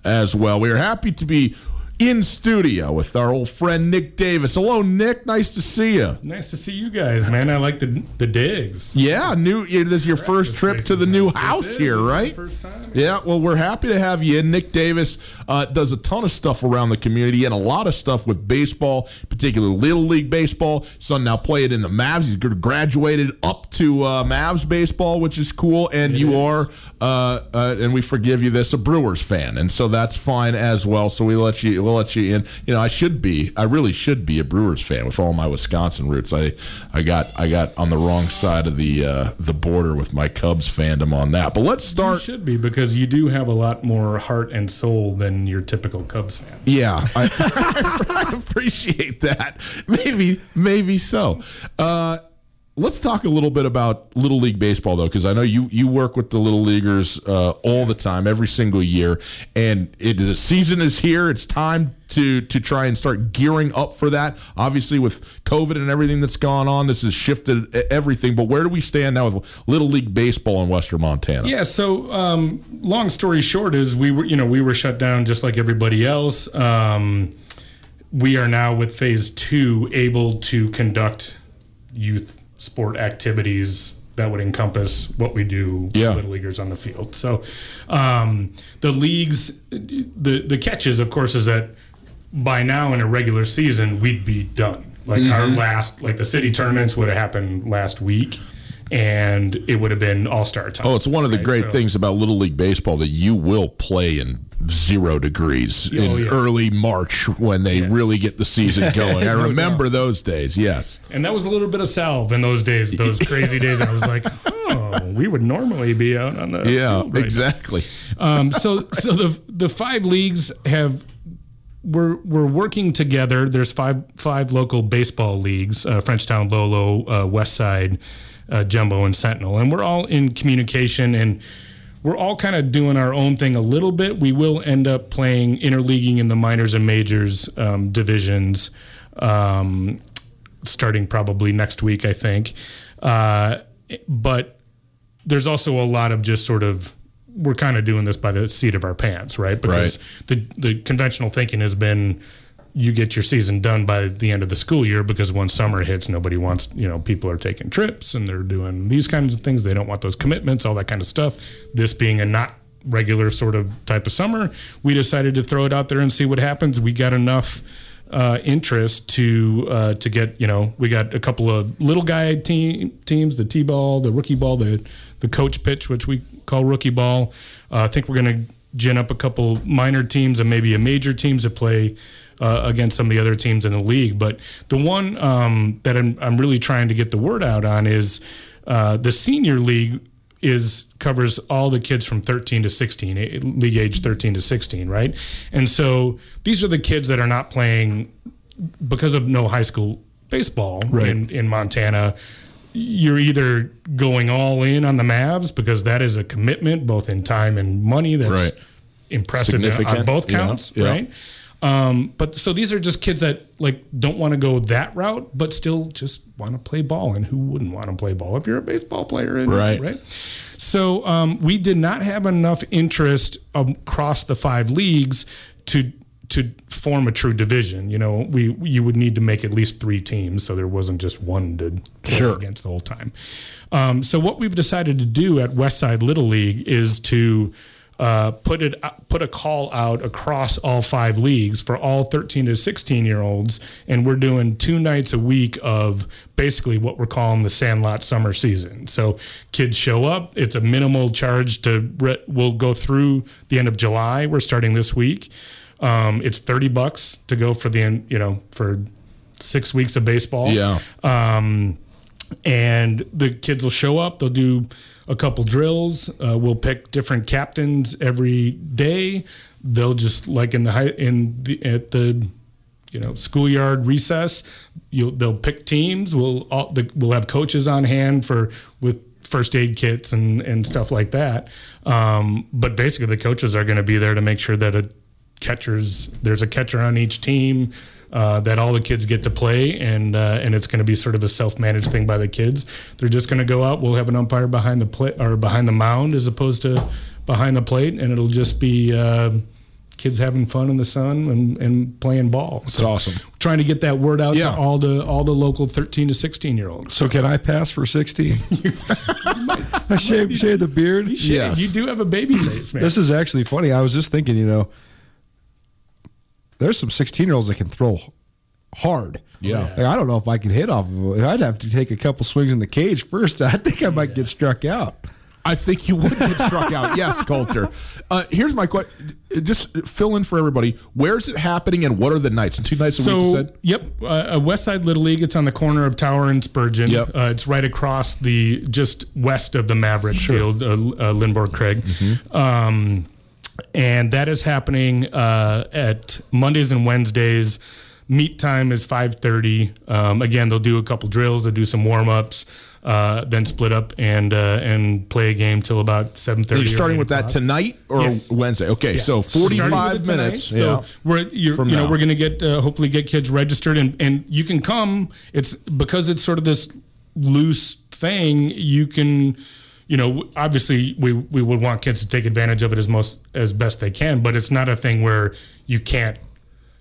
as well. We are happy to be in studio with our old friend Nick Davis. Hello, Nick. Nice to see you. Nice to see you guys, man. I like the the digs. Yeah, new. This is your first trip to the new house here, right? First time. Yeah, well, we're happy to have you in. Nick Davis uh, does a ton of stuff around the community and a lot of stuff with baseball, particularly Little League Baseball. Son now playing in the Mavs. He's graduated up to uh, Mavs baseball, which is cool. And you are, uh, uh, and we forgive you this, a Brewers fan, and so that's fine as well. So we let you, we'll let you in. You know, I should be, I really should be a Brewers fan with all my Wisconsin roots. I, I got, I got on the wrong side of the uh, the border with my Cubs fandom on that. But let's You start. should be because you do have a lot more heart and soul than your typical Cubs fan. Yeah, I, I appreciate that. Maybe, maybe so. Uh, let's talk a little bit about Little League baseball, though, because I know you you work with the Little Leaguers uh, all the time, every single year, and it, the season is here. It's time to to try and start gearing up for that. Obviously, with COVID and everything that's gone on, this has shifted everything. But where do we stand now with Little League baseball in Western Montana? Yeah. So, um, long story short is we were, you know, we were shut down just like everybody else. Um, we are now with phase two able to conduct youth sport activities that would encompass what we do with Yeah. little leaguers on the field. So, um, the leagues, the the catches, of course, is that by now in a regular season we'd be done. Like our last, like the city tournaments would have happened last week, and it would have been all star time. Oh, it's one of the right? great So- things about Little League Baseball that you will play in zero degrees in Oh, yeah. early March when they really get the season going. I remember those days, yes. And that was a little bit of salve in those days, those crazy days. I was like, oh, we would normally be out on the Yeah, right exactly. Um, so, so the the five leagues have we're we're working together. There's five five local baseball leagues: uh, Frenchtown, Lolo, uh, West Side, uh, Jumbo, and Sentinel, and we're all in communication and. We're all kind of doing our own thing a little bit. We will end up playing interleaguing in the minors and majors um, divisions, um, starting probably next week, I think. Uh, but there's also a lot of just sort of we're kind of doing this by the seat of our pants, right? Because the the conventional thinking has been you get your season done by the end of the school year because once summer hits, nobody wants you know people are taking trips and they're doing these kinds of things. They don't want those commitments, all that kind of stuff. This being a not regular sort of type of summer, we decided to throw it out there and see what happens. We got enough uh, interest to uh, to get you know we got a couple of little guy team teams the t-ball the rookie ball the the coach pitch which we call rookie ball uh, I think we're gonna gin up a couple minor teams and maybe a major teams to play uh, against some of the other teams in the league. But the one um, that I'm, I'm really trying to get the word out on is uh, the senior league is covers all the kids from 13 to 16 eh, league age 13 to 16 right? And so these are the kids that are not playing because of no high school baseball in, in montana. You're either going all in on the mavs because that is a commitment both in time and money that's Right. impressive on both counts yeah. right um, but so these are just kids that like don't want to go that route, but still just want to play ball. And who wouldn't want to play ball if you're a baseball player? And, Right. Right. So um, we did not have enough interest across the five leagues to to form a true division. You know, we you would need to make at least three teams, so there wasn't just one to play Sure. against the whole time. Um, so what we've decided to do at Westside Little League is to uh, put it put a call out across all five leagues for all 13 to 16 year olds, and we're doing two nights a week of basically what we're calling the Sandlot summer season. So kids show up. It's a minimal charge to. Re- we'll go through the end of July. We're starting this week. Um, it's 30 bucks to go for the end. You know for six weeks of baseball. Yeah. Um, and the kids will show up. They'll do a couple drills. Uh, we'll pick different captains every day. They'll just like in the high in the at the you know schoolyard recess. You'll they'll pick teams. We'll all the, we'll have coaches on hand for with first aid kits and and stuff like that. Um, but basically, the coaches are going to be there to make sure that a catchers there's a catcher on each team. Uh, that all the kids get to play, and uh, and it's going to be sort of a self-managed thing by the kids. They're just going to go out. We'll have an umpire behind the plate or behind the mound as opposed to behind the plate, and it'll just be uh, kids having fun in the sun and, and playing ball. It's awesome. Trying to get that word out Yeah. to all the all the local 13 to 16 year olds. So can I pass for 16? I shave, shave the beard. Shit, you do have a baby face, man. This is actually funny. I was just thinking, you know, there's some 16 year olds that can throw hard. Yeah. Like, I don't know if I could hit off of it. I'd have to take a couple swings in the cage first. I think I might get struck out. I think you would get struck out. Yes, Colter. Uh, here's my question. Just fill in for everybody. Where is it happening and what are the nights? Two nights a week, you So, said? yep, uh, uh, West Side Little League. It's on the corner of Tower and Spurgin. Yep. Uh, it's right across the just west of the Maverick Field, uh, uh, Lindborg Cregg. Mm-hmm. Um, and that is happening uh, at Mondays and Wednesdays. Meet time is five thirty. Um, again, they'll do a couple drills. They'll do some warm ups. Uh, then split up and uh, and play a game till about seven thirty. You're starting with that tonight or Yes. Wednesday? Okay, so 45 with it tonight. minutes. So we're you're, you know now. we're going to get uh, hopefully get kids registered and and you can come. It's because it's sort of this loose thing. You can. You know, obviously, we, we would want kids to take advantage of it as most as best they can, but it's not a thing where you can't.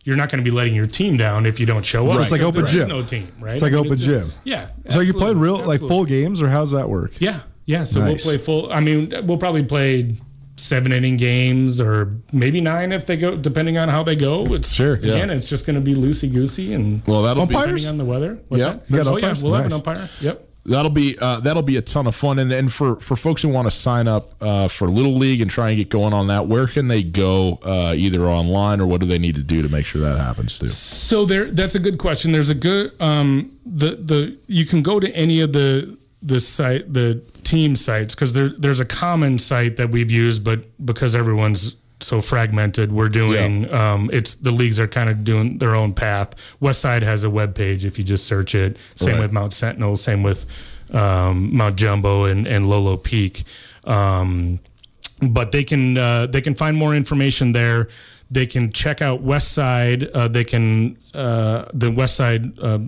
You're not going to be letting your team down if you don't show up. So it's like open gym. no team, right? It's like I mean, open just- gym. Yeah. So you absolutely, real, like full games, or how's that work? Yeah, yeah. So Nice. we'll play full. I mean, we'll probably play seven inning games or maybe nine if they go, depending on how they go. It's Sure, yeah. Again, it's just going to be loosey goosey and Well, that'll be depending on the weather. What's Yeah. that? Oh yeah, we'll have an umpire. Yep. That'll be uh, that'll be a ton of fun, and and for for folks who want to sign up uh, for Little League and try and get going on that, where can they go? Uh, either online or what do they need to do to make sure that happens too? So there, that's a good question. There's a good um, the the you can go to any of the the site the team sites because there there's a common site that we've used, but because everyone's so fragmented, we're doing um, it's the leagues are kind of doing their own path. West Side has a web page if you just search it. Same Right. with Mount Sentinel. Same with um, Mount Jumbo and, and Lolo Peak. Um, but they can uh, they can find more information there. They can check out West Side. Uh, they can uh, the West Side uh,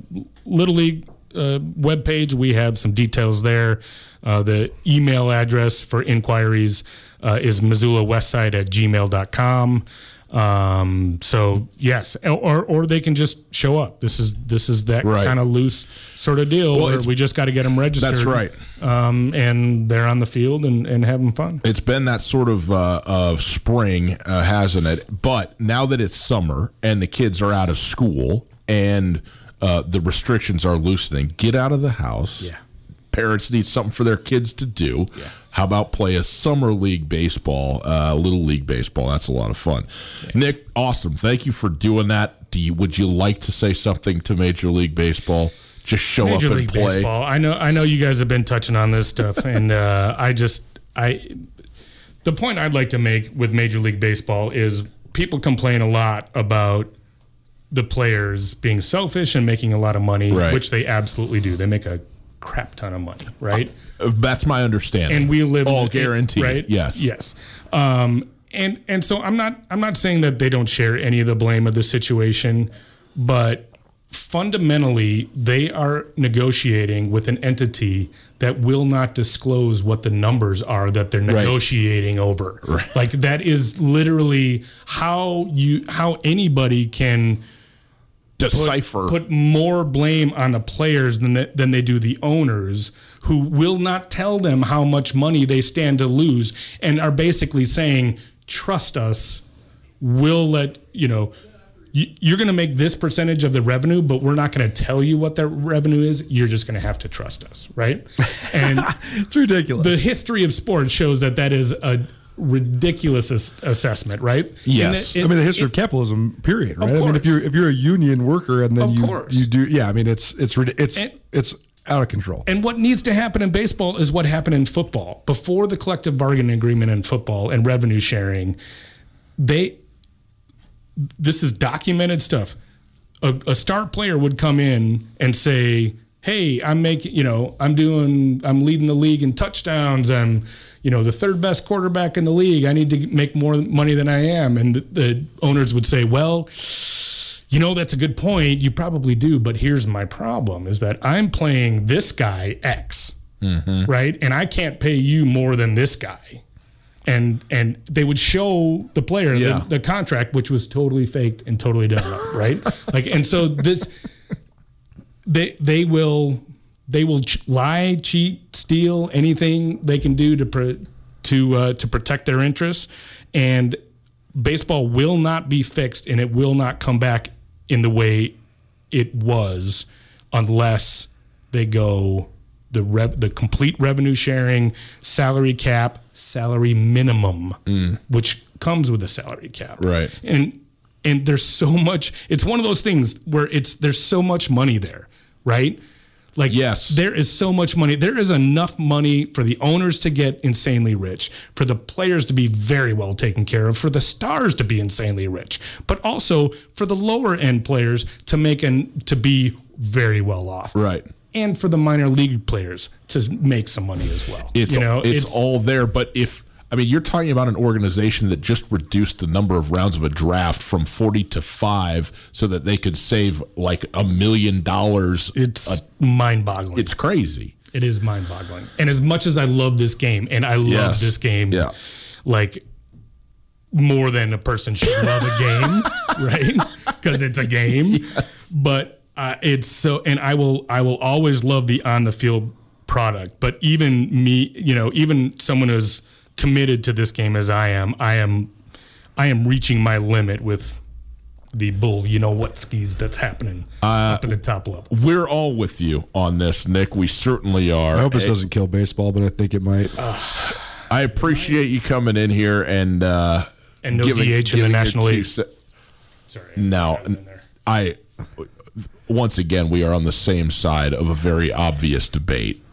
Little League uh, webpage. We have some details there. Uh, the email address for inquiries uh, is missoulawestside at gmail.com. Um, so yes, or or they can just show up. This is this is that Right. kind of loose sort of deal Well, where we just got to get them registered. That's right. Um, and they're on the field and, and having fun. It's been that sort of uh, of spring, uh, hasn't it? But now that it's summer and the kids are out of school and uh, the restrictions are loosening, get out of the house. Yeah. Parents need something for their kids to do. How about play a summer league baseball, uh, little league baseball? That's a lot of fun. Nick, awesome. Thank you for doing that. Do you, would you like to say something to Major League Baseball? Just show Major up and League play. Baseball. I know. I know you guys have been touching on this stuff, and uh, I just I. The point I'd like to make with Major League Baseball is people complain a lot about the players being selfish and making a lot of money, Right. which they absolutely do. They make a crap ton of money, right? Uh, That's my understanding. and we live all guaranteed. right? Yes. yes. Um, and and so I'm not I'm not saying that they don't share any of the blame of the situation, but fundamentally they are negotiating with an entity that will not disclose what the numbers are that they're negotiating over. Right. Like that is literally how you how anybody can Decipher. put more blame on the players than the, than they do the owners who will not tell them how much money they stand to lose and are basically saying trust us we'll let you know you're going to make this percentage of the revenue but we're not going to tell you what that revenue is you're just going to have to trust us right and It's ridiculous. the history of sports shows that that is a ridiculous ass- assessment right Yes. And it- I mean, the it- history of capitalism, period. Right? I mean, if you're if you're a union worker and then Of you course. you do, yeah. I mean, it's it's it's And- it's out of control. And what needs to happen in baseball is what happened in football. Before the collective bargaining agreement in football and revenue sharing, they this is documented stuff. A, a star player would come in and say, hey, I'm making, you know, I'm doing, I'm leading the league in touchdowns. I'm, you know, the third best quarterback in the league. I need to make more money than I am. And the, the owners would say, well, you know, that's a good point. You probably do. But here's my problem is that I'm playing this guy X, mm-hmm. right? And I can't pay you more than this guy. And and they would show the player Yeah. the, the contract, which was totally faked and totally done up, right? Like, and so this they they will they will ch- lie, cheat, steal anything they can do to pro- to uh, to protect their interests, and baseball will not be fixed, and it will not come back in the way it was unless they go the rev- the complete revenue sharing, salary cap, salary minimum, which comes with a salary cap, Right. and and there's so much it's one of those things where it's there's so much money there right like Yes. there is so much money there is enough money for the owners to get insanely rich for the players to be very well taken care of for the stars to be insanely rich but also for the lower end players to make and to be very well off Right. and for the minor league players to make some money as well It's you know it's, all there, but if I mean you're talking about an organization that just reduced the number of rounds of a draft from 40 to 5 so that they could save like a million dollars. it's mind-boggling It's crazy. It is mind boggling. And as much as I love this game, and I love Yes. this game, Yeah. like more than a person should love a game, right? Because it's a game. But uh, it's so, and I will, I will always love the on the field product. But even me, you know, even someone as committed to this game as I am, I am, I am reaching my limit with the bull. You know what skis that's happening up at the top level. We're all with you on this, Nick. We certainly are. I hope this Hey, doesn't kill baseball, but I think it might. I appreciate you coming in here and uh, And no giving- DH in the National League. ce- Sorry. No, Got it in there. I once again we are on the same side of a very obvious debate.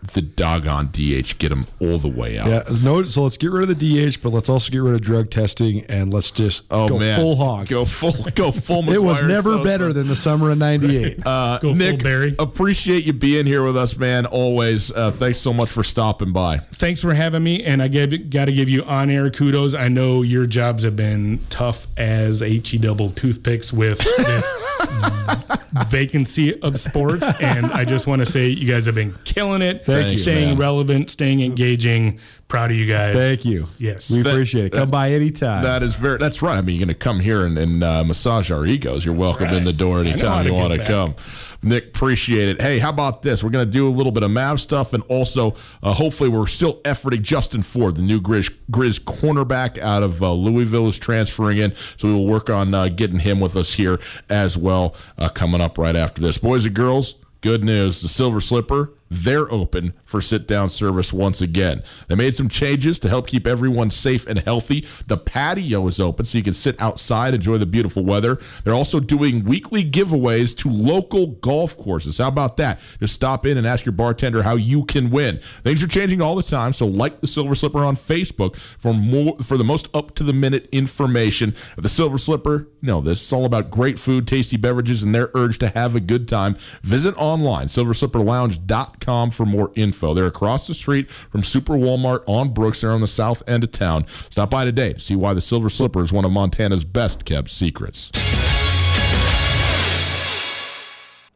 The doggone DH get him all the way out. Yeah, no. So let's get rid of the DH, but let's also get rid of drug testing and let's just Oh go man, full hog. go full, go full. it was never Sosa. better than the summer of '98. Uh, Go full Nick, Barry. appreciate you being here with us, man. Always. Uh, thanks so much for stopping by. thanks for having me and i got to give you on-air kudos i know your jobs have been tough as he double toothpicks with this vacancy of sports and i just want to say you guys have been killing it Thank you, staying man. relevant staying engaging proud of you guys Thank you. Yes. we That- appreciate it. Come by anytime. That is very. That's right. I mean, you're going to come here and, and uh, massage our egos. You're welcome in the door anytime you want to come. Nick, appreciate it. Hey, how about this? We're going to do a little bit of Mav stuff, and also, uh, hopefully, we're still efforting Justin Ford, the new Grizz, Grizz cornerback out of uh, Louisville, is transferring in. So we will work on uh, getting him with us here as well, uh, coming up right after this. Boys and girls, good news: the Silver Slipper they're open for sit down service once again. They made some changes to help keep everyone safe and healthy. The patio is open so you can sit outside, enjoy the beautiful weather. They're also doing weekly giveaways to local golf courses. How about that? Just stop in and ask your bartender how you can win. Things are changing all the time, so like the Silver Slipper on Facebook for more for the most up to the minute information. The Silver Slipper, no, this is all about great food, tasty beverages, and their urge to have a good time. Visit online, silverslipperlounge.com for more info. They're across the street from Super Walmart on Brooks. They're on the south end of town. Stop by today to see why the Silver Slipper is one of Montana's best kept secrets.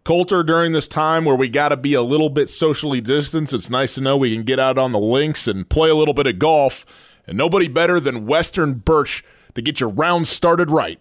Colter, during this time where we got to be a little bit socially distanced, it's nice to know we can get out on the links and play a little bit of golf. And nobody better than Western Birch to get your round started right.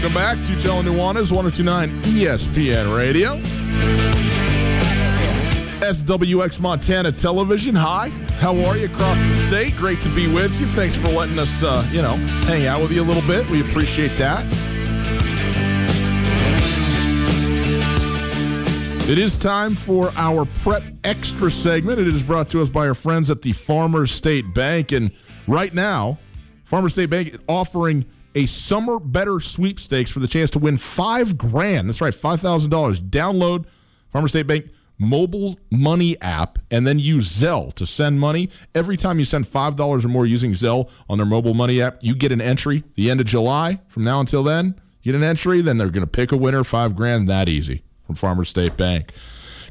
Welcome back to Tutel Nuanez, 1029 ESPN Radio. SWX Montana Television. Hi, how are you across the state? Great to be with you. Thanks for letting us, uh, you know, hang out with you a little bit. We appreciate that. It is time for our Prep Extra segment. It is brought to us by our friends at the Farmers State Bank. And right now, Farmers State Bank offering a summer better sweepstakes for the chance to win five grand. That's right, $5,000. Download Farmer State Bank mobile money app and then use Zelle to send money. Every time you send $5 or more using Zelle on their mobile money app, you get an entry the end of July. From now until then, you get an entry, then they're going to pick a winner, five grand, that easy from Farmer State Bank.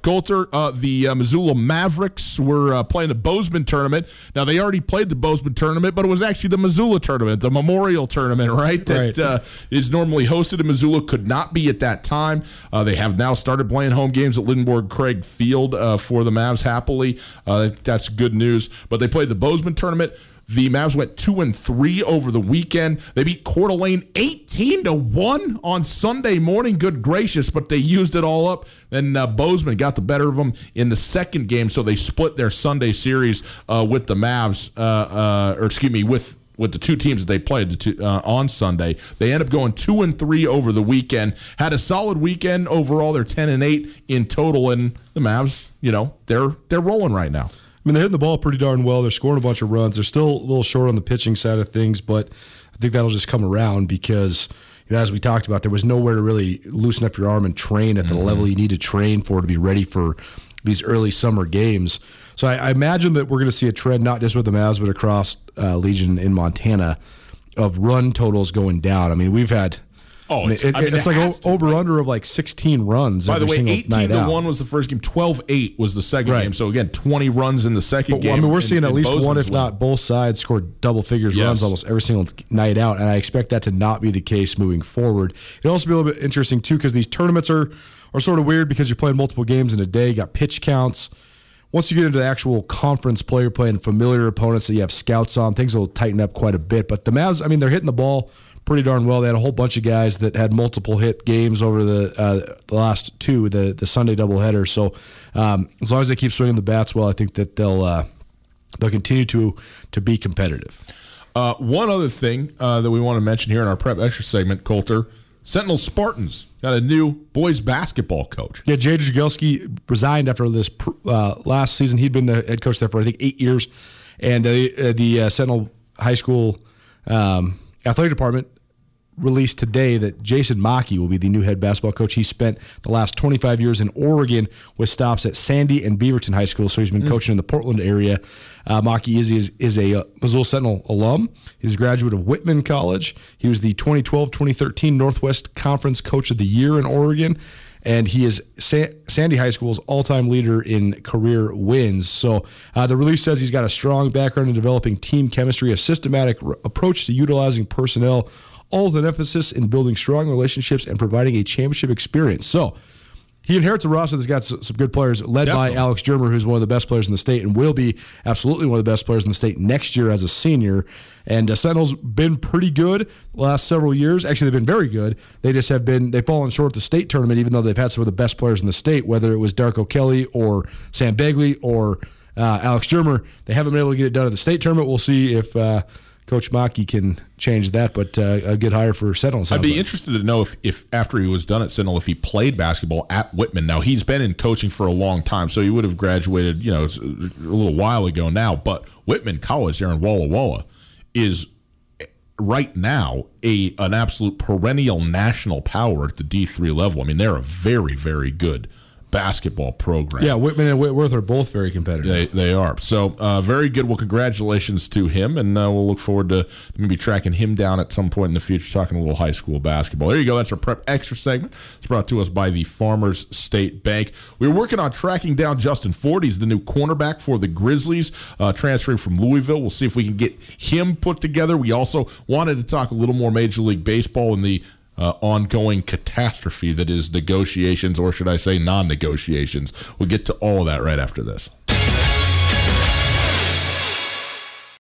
Colter, uh, the uh, Missoula Mavericks were uh, playing the Bozeman tournament. Now they already played the Bozeman tournament, but it was actually the Missoula tournament, the Memorial tournament, right? That Right. uh, is normally hosted in Missoula. Could not be at that time. Uh, they have now started playing home games at Lindborg Cregg Field uh, for the Mavs. Happily, uh, that's good news. But they played the Bozeman tournament. The Mavs went two and three over the weekend. They beat Coeur d'Alene eighteen to one on Sunday morning. Good gracious! But they used it all up. Then uh, Bozeman got the better of them in the second game, so they split their Sunday series uh, with the Mavs, uh, uh, or excuse me, with with the two teams that they played uh, on Sunday. They end up going two and three over the weekend. Had a solid weekend overall. They're ten and eight in total, and the Mavs, you know, they're they're rolling right now. I mean, they're hitting the ball pretty darn well. They're scoring a bunch of runs. They're still a little short on the pitching side of things, but I think that'll just come around because, you know, as we talked about, there was nowhere to really loosen up your arm and train at the level you need to train for to be ready for these early summer games. So I, I imagine that we're going to see a trend not just with the Mavs, but across uh, Legion in Montana of run totals going down. I mean, we've had. Oh, it's- it- I mean, it's it like over under of like 16 runs. By the way, single 18 night to out. 1 was the first game, 12 8 was the second Right. game. So again, 20 runs in the second But, game. I mean, we're in- seeing at least one, if win. not both sides, score double figures Yes. runs almost every single night out, and I expect that to not be the case moving forward. It'll also be a little bit interesting too because these tournaments are are sort of weird because you're playing multiple games in a day. You got pitch counts. Once you get into the actual conference play, you're playing familiar opponents that you have scouts on. Things will tighten up quite a bit. But the Mavs, I mean, they're hitting the ball pretty darn well. They had a whole bunch of guys that had multiple hit games over the uh, the last two, the the Sunday doubleheader. So um, as long as they keep swinging the bats well, I think that they'll uh, they'll continue to to be competitive. Uh, one other thing uh, that we want to mention here in our prep extra segment, Colter, Sentinel Spartans got a new boys basketball coach. Yeah, Jay Jagelski resigned after this pr- uh, last season. He'd been the head coach there for I think eight years, and uh, uh, the uh, Sentinel High School um, athletic department released today that Jason Maki will be the new head basketball coach. He spent the last 25 years in Oregon with stops at Sandy and Beaverton High School, so he's been coaching in the Portland area. Uh, is, is is a uh, Missoula Sentinel alum. He's a graduate of Whitman College. He was the 2012-2013 Northwest Conference Coach of the Year in Oregon. And he is Sa- Sandy High School's all-time leader in career wins. So uh, the release says he's got a strong background in developing team chemistry, a systematic r- approach to utilizing personnel, all with an emphasis in building strong relationships and providing a championship experience. So he inherits a roster that's got some good players, led Definitely. by Alex Germer, who's one of the best players in the state and will be absolutely one of the best players in the state next year as a senior. And uh, Sentinel's been pretty good the last several years. Actually, they've been very good. They just have been they've fallen short at the state tournament, even though they've had some of the best players in the state, whether it was Darko Kelly or Sam Begley or uh, Alex Germer. They haven't been able to get it done at the state tournament. We'll see if. Uh, Coach Maki can change that, but uh, a good hire for Sentinel. I'd be like. interested to know if, if after he was done at Sentinel, if he played basketball at Whitman. Now he's been in coaching for a long time, so he would have graduated, you know, a little while ago now. But Whitman College there in Walla Walla is right now a an absolute perennial national power at the D3 level. I mean, they're a very very good basketball program. Yeah, Whitman and Whitworth are both very competitive. They, they are. So, uh, very good. Well, congratulations to him, and uh, we'll look forward to maybe tracking him down at some point in the future, talking a little high school basketball. There you go. That's our Prep Extra segment. It's brought to us by the Farmers State Bank. We are working on tracking down Justin Ford. He's the new cornerback for the Grizzlies, uh, transferring from Louisville. We'll see if we can get him put together. We also wanted to talk a little more Major League Baseball in the uh, ongoing catastrophe that is negotiations, or should I say non negotiations. We'll get to all of that right after this.